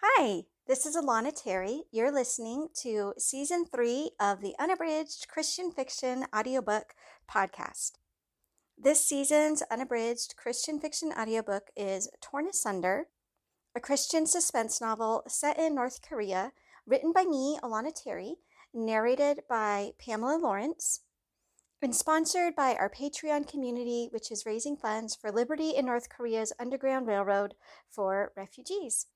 Hi, this is Alana Terry. You're listening to season three of the Unabridged Christian Fiction audiobook podcast. This season's unabridged Christian fiction audiobook is Torn Asunder, a Christian suspense novel set in North Korea, written by me, Alana Terry, narrated by Pamela Lawrence, and sponsored by our Patreon community, which is raising funds for Liberty in North Korea's Underground Railroad for refugees.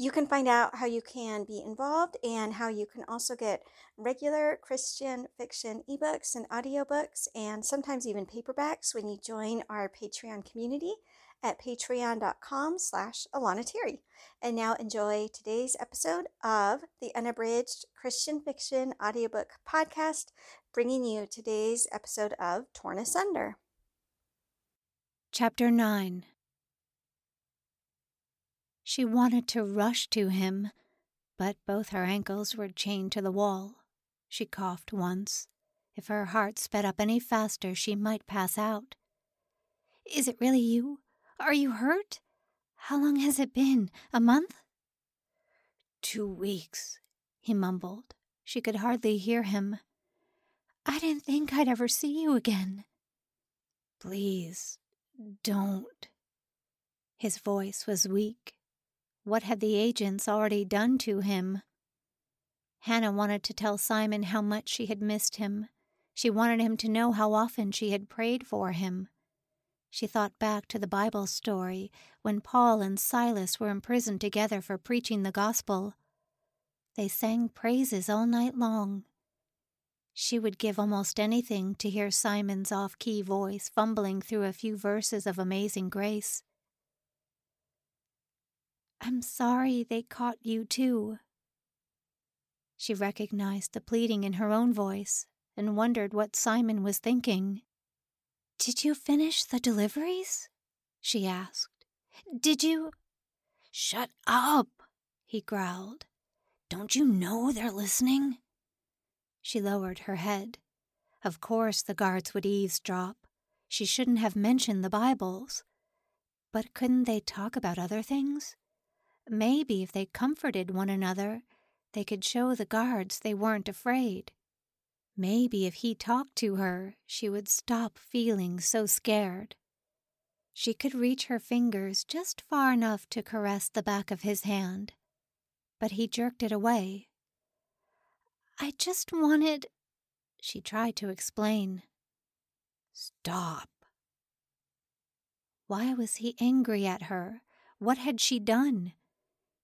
You can find out how you can be involved and how you can also get regular Christian fiction ebooks and audiobooks and sometimes even paperbacks when you join our Patreon community at patreon.com slash Alana Terry. And now enjoy today's episode of the Unabridged Christian Fiction Audiobook Podcast, bringing you today's episode of Torn Asunder. Chapter 9 she wanted to rush to him, but both her ankles were chained to the wall. She coughed once. If her heart sped up any faster, she might pass out. Is it really you? Are you hurt? How long has it been? A month? Two weeks, he mumbled. She could hardly hear him. I didn't think I'd ever see you again. Please, don't. His voice was weak. What had the agents already done to him? Hannah wanted to tell Simon how much she had missed him. She wanted him to know how often she had prayed for him. She thought back to the Bible story when Paul and Silas were imprisoned together for preaching the gospel. They sang praises all night long. She would give almost anything to hear Simon's off key voice fumbling through a few verses of amazing grace. I'm sorry they caught you too. She recognized the pleading in her own voice and wondered what Simon was thinking. Did you finish the deliveries? she asked. Did you? Shut up, he growled. Don't you know they're listening? She lowered her head. Of course, the guards would eavesdrop. She shouldn't have mentioned the Bibles. But couldn't they talk about other things? Maybe if they comforted one another, they could show the guards they weren't afraid. Maybe if he talked to her, she would stop feeling so scared. She could reach her fingers just far enough to caress the back of his hand, but he jerked it away. I just wanted. She tried to explain. Stop. Why was he angry at her? What had she done?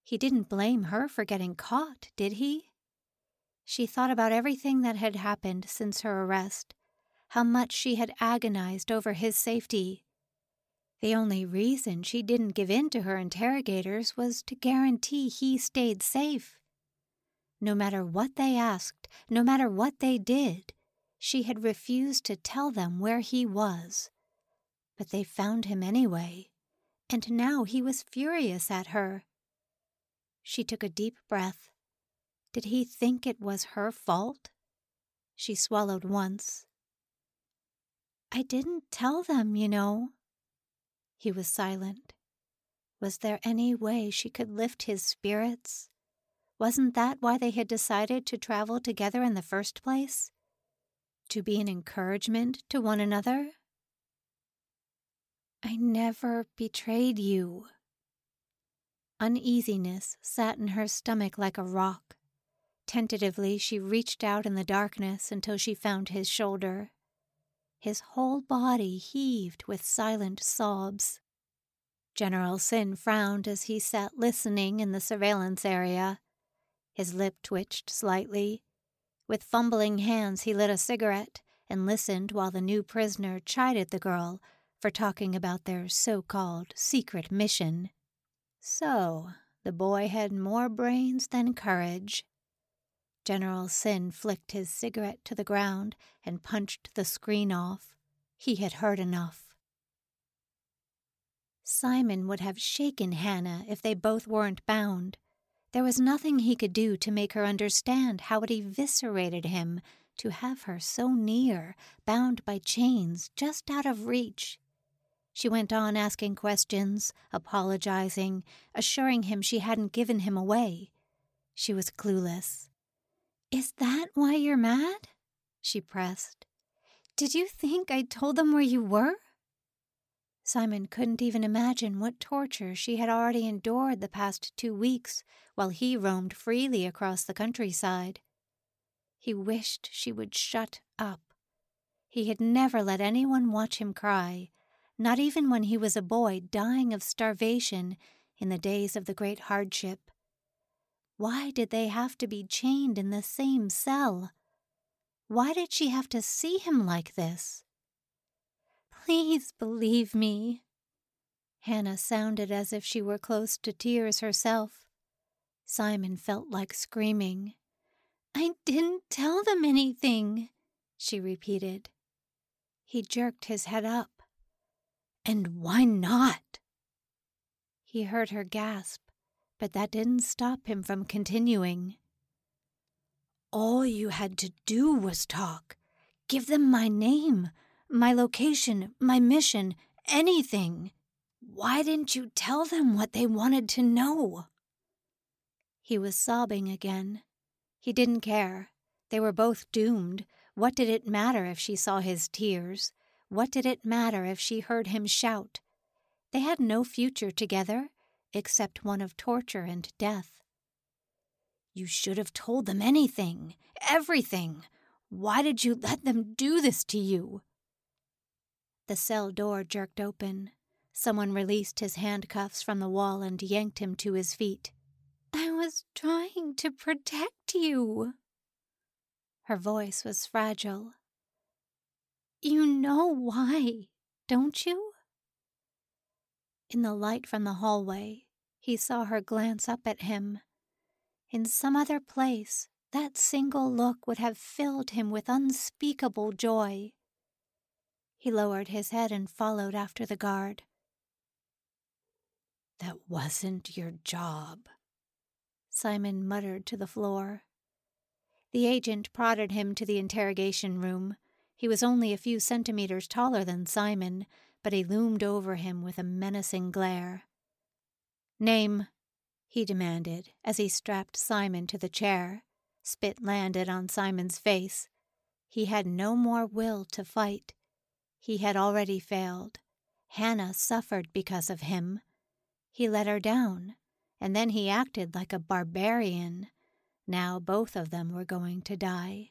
He didn't blame her for getting caught, did he? She thought about everything that had happened since her arrest, how much she had agonized over his safety. The only reason she didn't give in to her interrogators was to guarantee he stayed safe. No matter what they asked, no matter what they did, she had refused to tell them where he was. But they found him anyway, and now he was furious at her. She took a deep breath. Did he think it was her fault? She swallowed once. I didn't tell them, you know. He was silent. Was there any way she could lift his spirits? Wasn't that why they had decided to travel together in the first place? To be an encouragement to one another? I never betrayed you, Uneasiness sat in her stomach like a rock. Tentatively, she reached out in the darkness until she found his shoulder. His whole body heaved with silent sobs. General Sin frowned as he sat listening in the surveillance area. His lip twitched slightly. With fumbling hands, he lit a cigarette and listened while the new prisoner chided the girl for talking about their so called secret mission. So, the boy had more brains than courage. General Sin flicked his cigarette to the ground and punched the screen off. He had heard enough. Simon would have shaken Hannah if they both weren't bound. There was nothing he could do to make her understand how it eviscerated him to have her so near, bound by chains just out of reach. She went on asking questions, apologizing, assuring him she hadn't given him away. She was clueless. Is that why you're mad? She pressed. Did you think I told them where you were? Simon couldn't even imagine what torture she had already endured the past two weeks while he roamed freely across the countryside. He wished she would shut up. He had never let anyone watch him cry, not even when he was a boy dying of starvation in the days of the great hardship. Why did they have to be chained in the same cell? Why did she have to see him like this? Please believe me. Hannah sounded as if she were close to tears herself. Simon felt like screaming. I didn't tell them anything, she repeated. He jerked his head up. And why not? He heard her gasp, but that didn't stop him from continuing. All you had to do was talk. Give them my name, my location, my mission, anything. Why didn't you tell them what they wanted to know? He was sobbing again. He didn't care. They were both doomed. What did it matter if she saw his tears? What did it matter if she heard him shout? They had no future together, except one of torture and death. You should have told them anything, everything. Why did you let them do this to you? The cell door jerked open. Someone released his handcuffs from the wall and yanked him to his feet. I was trying to protect you. Her voice was fragile, you know why, don't you? In the light from the hallway, he saw her glance up at him. In some other place, that single look would have filled him with unspeakable joy. He lowered his head and followed after the guard. That wasn't your job, Simon muttered to the floor. The agent prodded him to the interrogation room. He was only a few centimeters taller than Simon, but he loomed over him with a menacing glare. Name, he demanded as he strapped Simon to the chair. Spit landed on Simon's face. He had no more will to fight. He had already failed. Hannah suffered because of him. He let her down, and then he acted like a barbarian. Now both of them were going to die.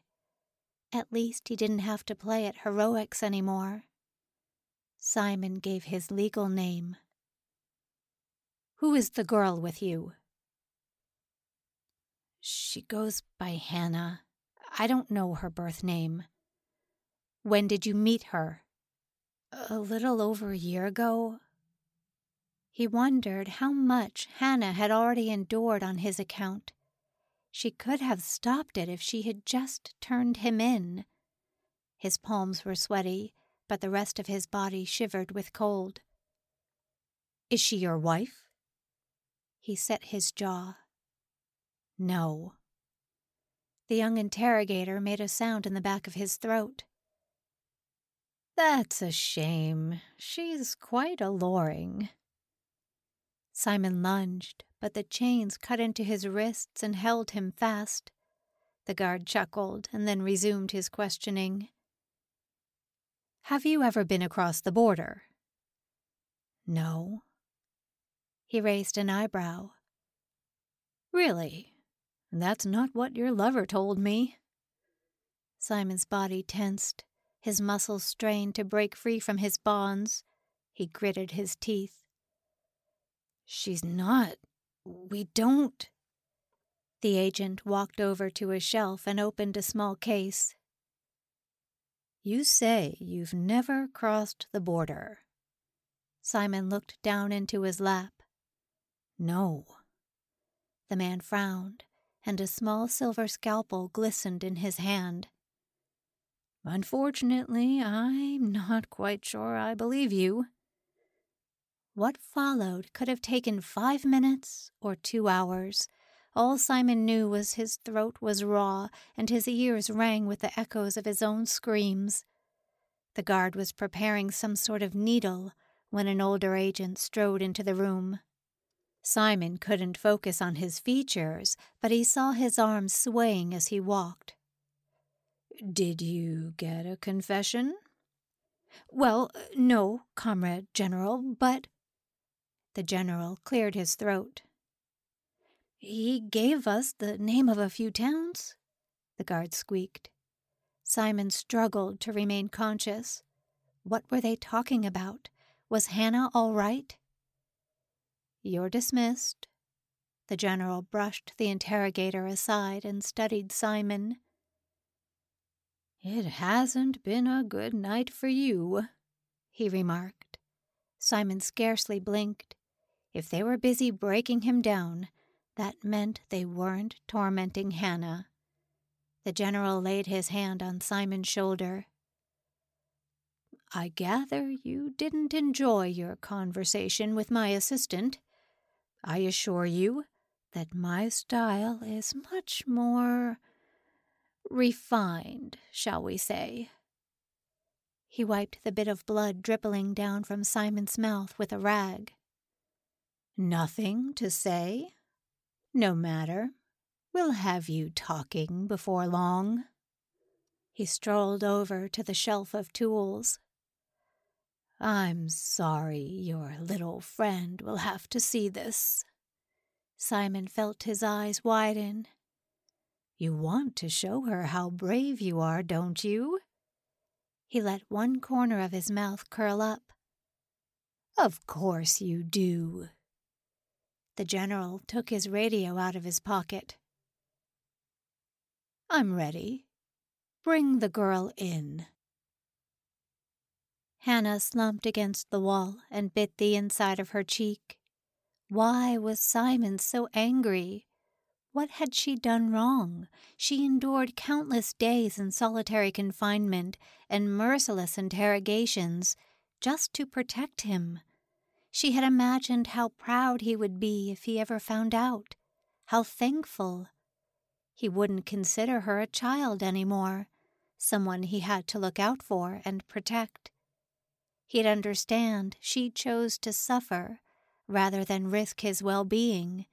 At least he didn't have to play at heroics anymore. Simon gave his legal name. Who is the girl with you? She goes by Hannah. I don't know her birth name. When did you meet her? A little over a year ago. He wondered how much Hannah had already endured on his account. She could have stopped it if she had just turned him in. His palms were sweaty, but the rest of his body shivered with cold. Is she your wife? He set his jaw. No. The young interrogator made a sound in the back of his throat. That's a shame. She's quite alluring. Simon lunged, but the chains cut into his wrists and held him fast. The guard chuckled and then resumed his questioning. Have you ever been across the border? No. He raised an eyebrow. Really? That's not what your lover told me. Simon's body tensed, his muscles strained to break free from his bonds. He gritted his teeth. She's not we don't. The agent walked over to a shelf and opened a small case. You say you've never crossed the border. Simon looked down into his lap. No. The man frowned, and a small silver scalpel glistened in his hand. Unfortunately, I'm not quite sure I believe you. What followed could have taken five minutes or two hours. All Simon knew was his throat was raw and his ears rang with the echoes of his own screams. The guard was preparing some sort of needle, when an older agent strode into the room. Simon couldn't focus on his features, but he saw his arms swaying as he walked. Did you get a confession? Well, no, Comrade General, but. The general cleared his throat. He gave us the name of a few towns, the guard squeaked. Simon struggled to remain conscious. What were they talking about? Was Hannah all right? You're dismissed. The general brushed the interrogator aside and studied Simon. It hasn't been a good night for you, he remarked. Simon scarcely blinked. If they were busy breaking him down, that meant they weren't tormenting Hannah. The general laid his hand on Simon's shoulder. I gather you didn't enjoy your conversation with my assistant. I assure you that my style is much more refined, shall we say. He wiped the bit of blood dribbling down from Simon's mouth with a rag. Nothing to say? No matter. We'll have you talking before long. He strolled over to the shelf of tools. I'm sorry your little friend will have to see this. Simon felt his eyes widen. You want to show her how brave you are, don't you? He let one corner of his mouth curl up. Of course you do. The general took his radio out of his pocket. I'm ready. Bring the girl in. Hannah slumped against the wall and bit the inside of her cheek. Why was Simon so angry? What had she done wrong? She endured countless days in solitary confinement and merciless interrogations just to protect him. She had imagined how proud he would be if he ever found out, how thankful. He wouldn't consider her a child any more, someone he had to look out for and protect. He'd understand she chose to suffer rather than risk his well being,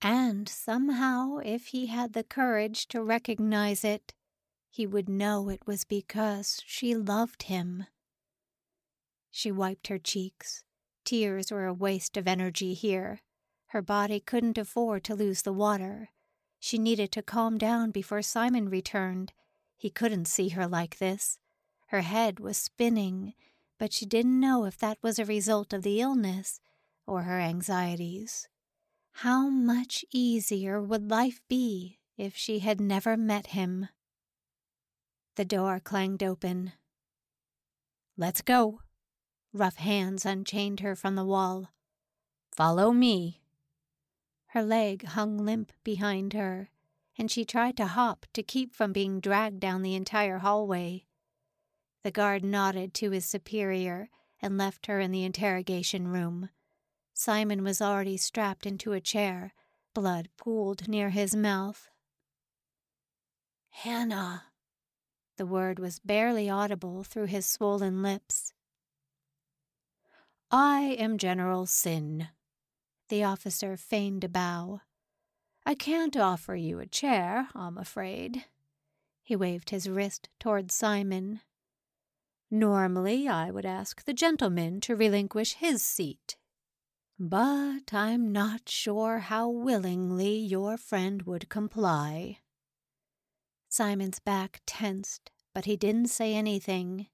and somehow, if he had the courage to recognize it, he would know it was because she loved him. She wiped her cheeks. Tears were a waste of energy here. Her body couldn't afford to lose the water. She needed to calm down before Simon returned. He couldn't see her like this. Her head was spinning, but she didn't know if that was a result of the illness or her anxieties. How much easier would life be if she had never met him? The door clanged open. Let's go. Rough hands unchained her from the wall. Follow me. Her leg hung limp behind her, and she tried to hop to keep from being dragged down the entire hallway. The guard nodded to his superior and left her in the interrogation room. Simon was already strapped into a chair, blood pooled near his mouth. Hannah. The word was barely audible through his swollen lips. I am General Sin. The officer feigned a bow. I can't offer you a chair, I'm afraid. He waved his wrist toward Simon. Normally, I would ask the gentleman to relinquish his seat. But I'm not sure how willingly your friend would comply. Simon's back tensed, but he didn't say anything.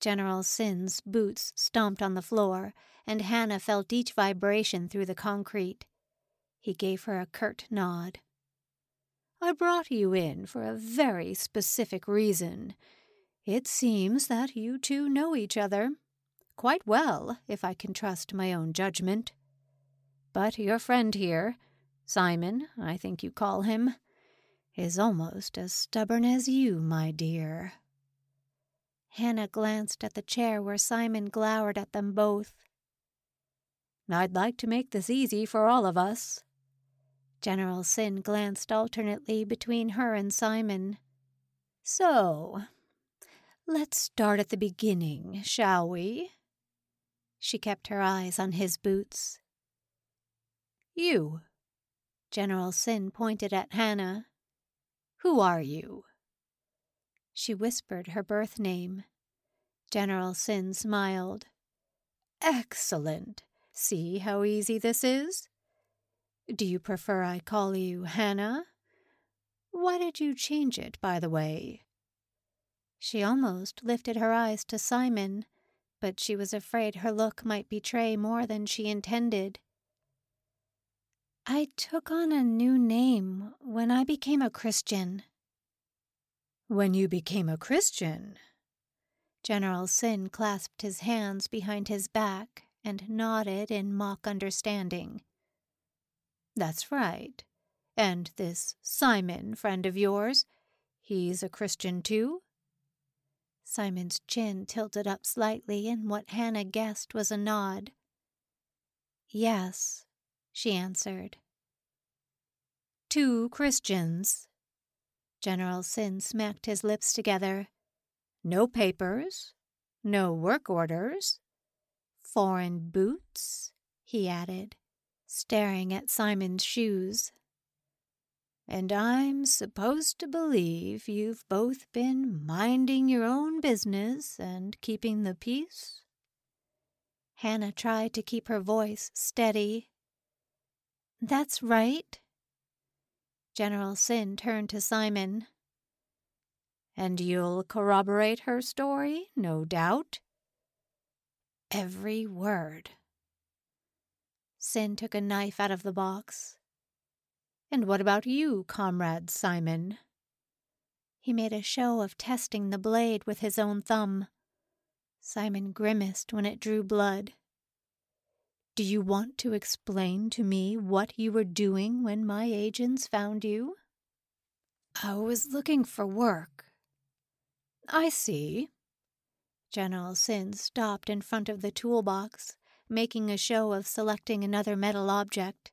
General Sin's boots stomped on the floor, and Hannah felt each vibration through the concrete. He gave her a curt nod. I brought you in for a very specific reason. It seems that you two know each other. Quite well, if I can trust my own judgment. But your friend here, Simon, I think you call him, is almost as stubborn as you, my dear. Hannah glanced at the chair where Simon glowered at them both. I'd like to make this easy for all of us. General Sin glanced alternately between her and Simon. So, let's start at the beginning, shall we? She kept her eyes on his boots. You. General Sin pointed at Hannah. Who are you? She whispered her birth name. General Sin smiled. Excellent. See how easy this is? Do you prefer I call you Hannah? Why did you change it, by the way? She almost lifted her eyes to Simon, but she was afraid her look might betray more than she intended. I took on a new name when I became a Christian. When you became a Christian? General Sin clasped his hands behind his back and nodded in mock understanding. That's right. And this Simon, friend of yours, he's a Christian too? Simon's chin tilted up slightly in what Hannah guessed was a nod. Yes, she answered. Two Christians. General Sin smacked his lips together. No papers, no work orders. Foreign boots, he added, staring at Simon's shoes. And I'm supposed to believe you've both been minding your own business and keeping the peace? Hannah tried to keep her voice steady. That's right. General Sin turned to Simon. And you'll corroborate her story, no doubt? Every word. Sin took a knife out of the box. And what about you, comrade Simon? He made a show of testing the blade with his own thumb. Simon grimaced when it drew blood. Do you want to explain to me what you were doing when my agents found you? I was looking for work. I see. General Sin stopped in front of the toolbox, making a show of selecting another metal object.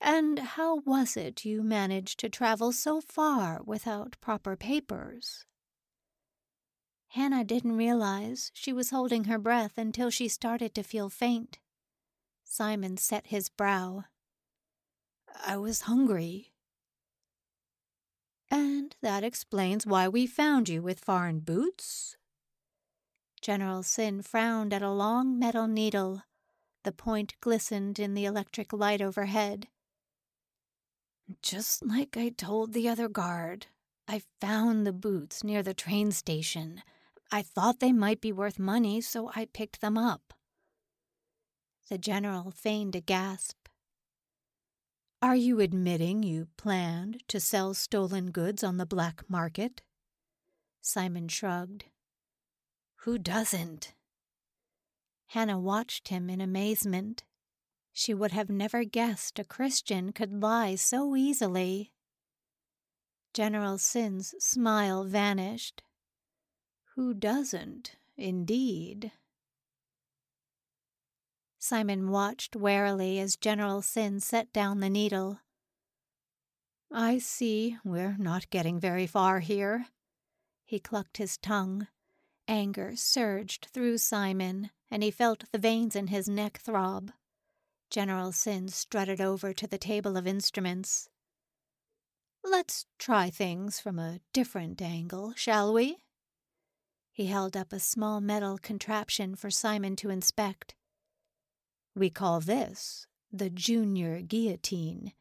And how was it you managed to travel so far without proper papers? Hannah didn't realize she was holding her breath until she started to feel faint. Simon set his brow. I was hungry. And that explains why we found you with foreign boots? General Sin frowned at a long metal needle. The point glistened in the electric light overhead. Just like I told the other guard, I found the boots near the train station. I thought they might be worth money, so I picked them up. The general feigned a gasp. Are you admitting you planned to sell stolen goods on the black market? Simon shrugged. Who doesn't? Hannah watched him in amazement. She would have never guessed a Christian could lie so easily. General Sin's smile vanished. Who doesn't, indeed? Simon watched warily as General Sin set down the needle. I see we're not getting very far here. He clucked his tongue. Anger surged through Simon, and he felt the veins in his neck throb. General Sin strutted over to the table of instruments. Let's try things from a different angle, shall we? He held up a small metal contraption for Simon to inspect. We call this the Junior Guillotine.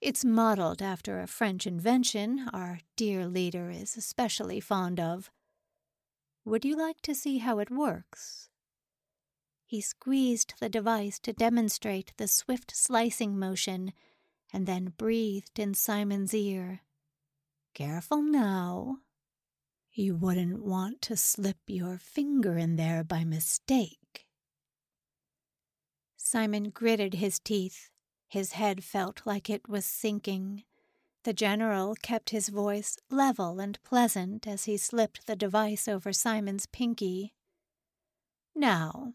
It's modeled after a French invention our dear leader is especially fond of. Would you like to see how it works? He squeezed the device to demonstrate the swift slicing motion and then breathed in Simon's ear. Careful now. You wouldn't want to slip your finger in there by mistake. Simon gritted his teeth. His head felt like it was sinking. The general kept his voice level and pleasant as he slipped the device over Simon's pinky. Now,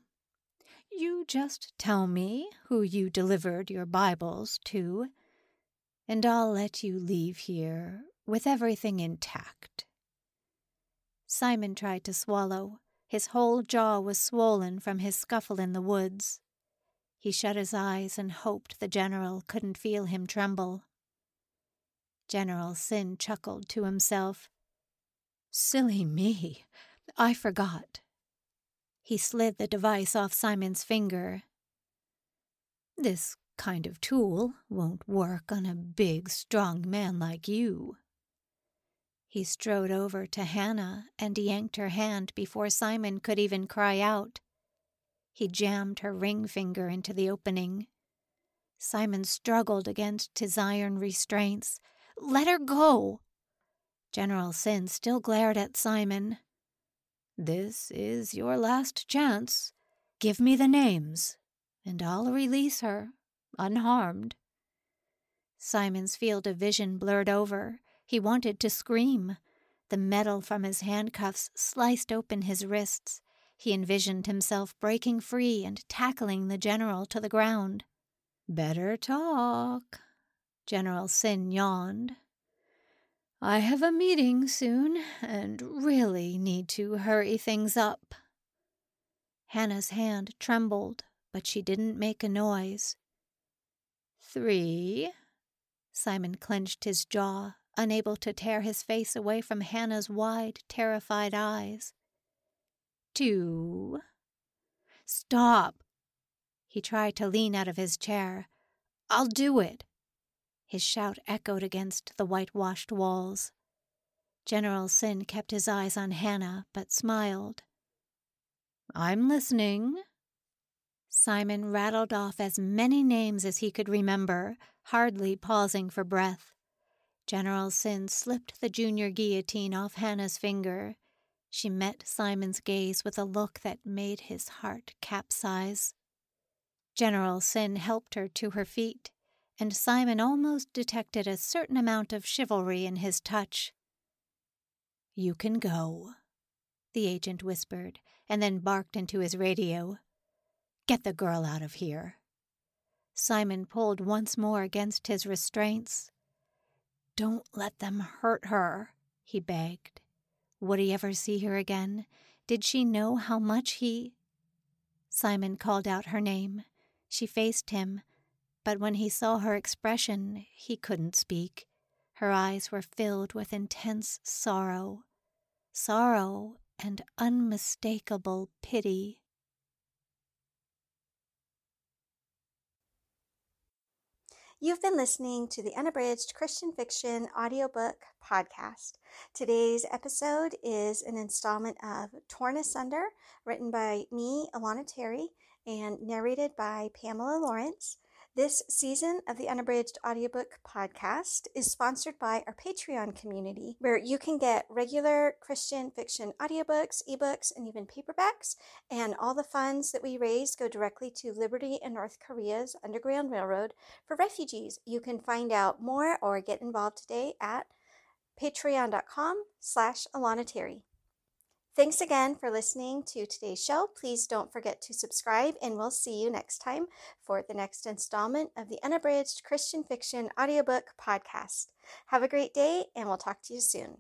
you just tell me who you delivered your Bibles to, and I'll let you leave here with everything intact. Simon tried to swallow, His whole jaw was swollen from his scuffle in the woods. He shut his eyes and hoped the general couldn't feel him tremble. General Sin chuckled to himself. Silly me, I forgot. He slid the device off Simon's finger. This kind of tool won't work on a big, strong man like you. He strode over to Hannah and yanked her hand before Simon could even cry out. He jammed her ring finger into the opening. Simon struggled against his iron restraints. Let her go! General Sin still glared at Simon. This is your last chance. Give me the names, and I'll release her, unharmed. Simon's field of vision blurred over. He wanted to scream. The metal from his handcuffs sliced open his wrists. He envisioned himself breaking free and tackling the general to the ground. Better talk. General Sin yawned. I have a meeting soon and really need to hurry things up. Hannah's hand trembled, but she didn't make a noise. Three. Simon clenched his jaw, unable to tear his face away from Hannah's wide, terrified eyes two. Stop! He tried to lean out of his chair. I'll do it. His shout echoed against the whitewashed walls. General Sin kept his eyes on Hannah, but smiled. I'm listening. Simon rattled off as many names as he could remember, hardly pausing for breath. General Sin slipped the junior guillotine off Hannah's finger. She met Simon's gaze with a look that made his heart capsize. General Sin helped her to her feet, and Simon almost detected a certain amount of chivalry in his touch. You can go, the agent whispered, and then barked into his radio. Get the girl out of here. Simon pulled once more against his restraints. Don't let them hurt her, he begged. Would he ever see her again? Did she know how much he. Simon called out her name. She faced him, but when he saw her expression, he couldn't speak. Her eyes were filled with intense sorrow. Sorrow and unmistakable pity. You've been listening to the Unabridged Christian Fiction audiobook podcast. Today's episode is an installment of Torn Asunder, written by me, Alana Terry, and narrated by Pamela Lawrence. This season of the Unabridged Audiobook Podcast is sponsored by our Patreon community, where you can get regular Christian fiction audiobooks, ebooks, and even paperbacks. And all the funds that we raise go directly to Liberty in North Korea's Underground Railroad for refugees. You can find out more or get involved today at patreon.com slash Alana Terry. Thanks again for listening to today's show. Please don't forget to subscribe, and we'll see you next time for the next installment of the Unabridged Christian Fiction audiobook podcast. Have a great day, and we'll talk to you soon.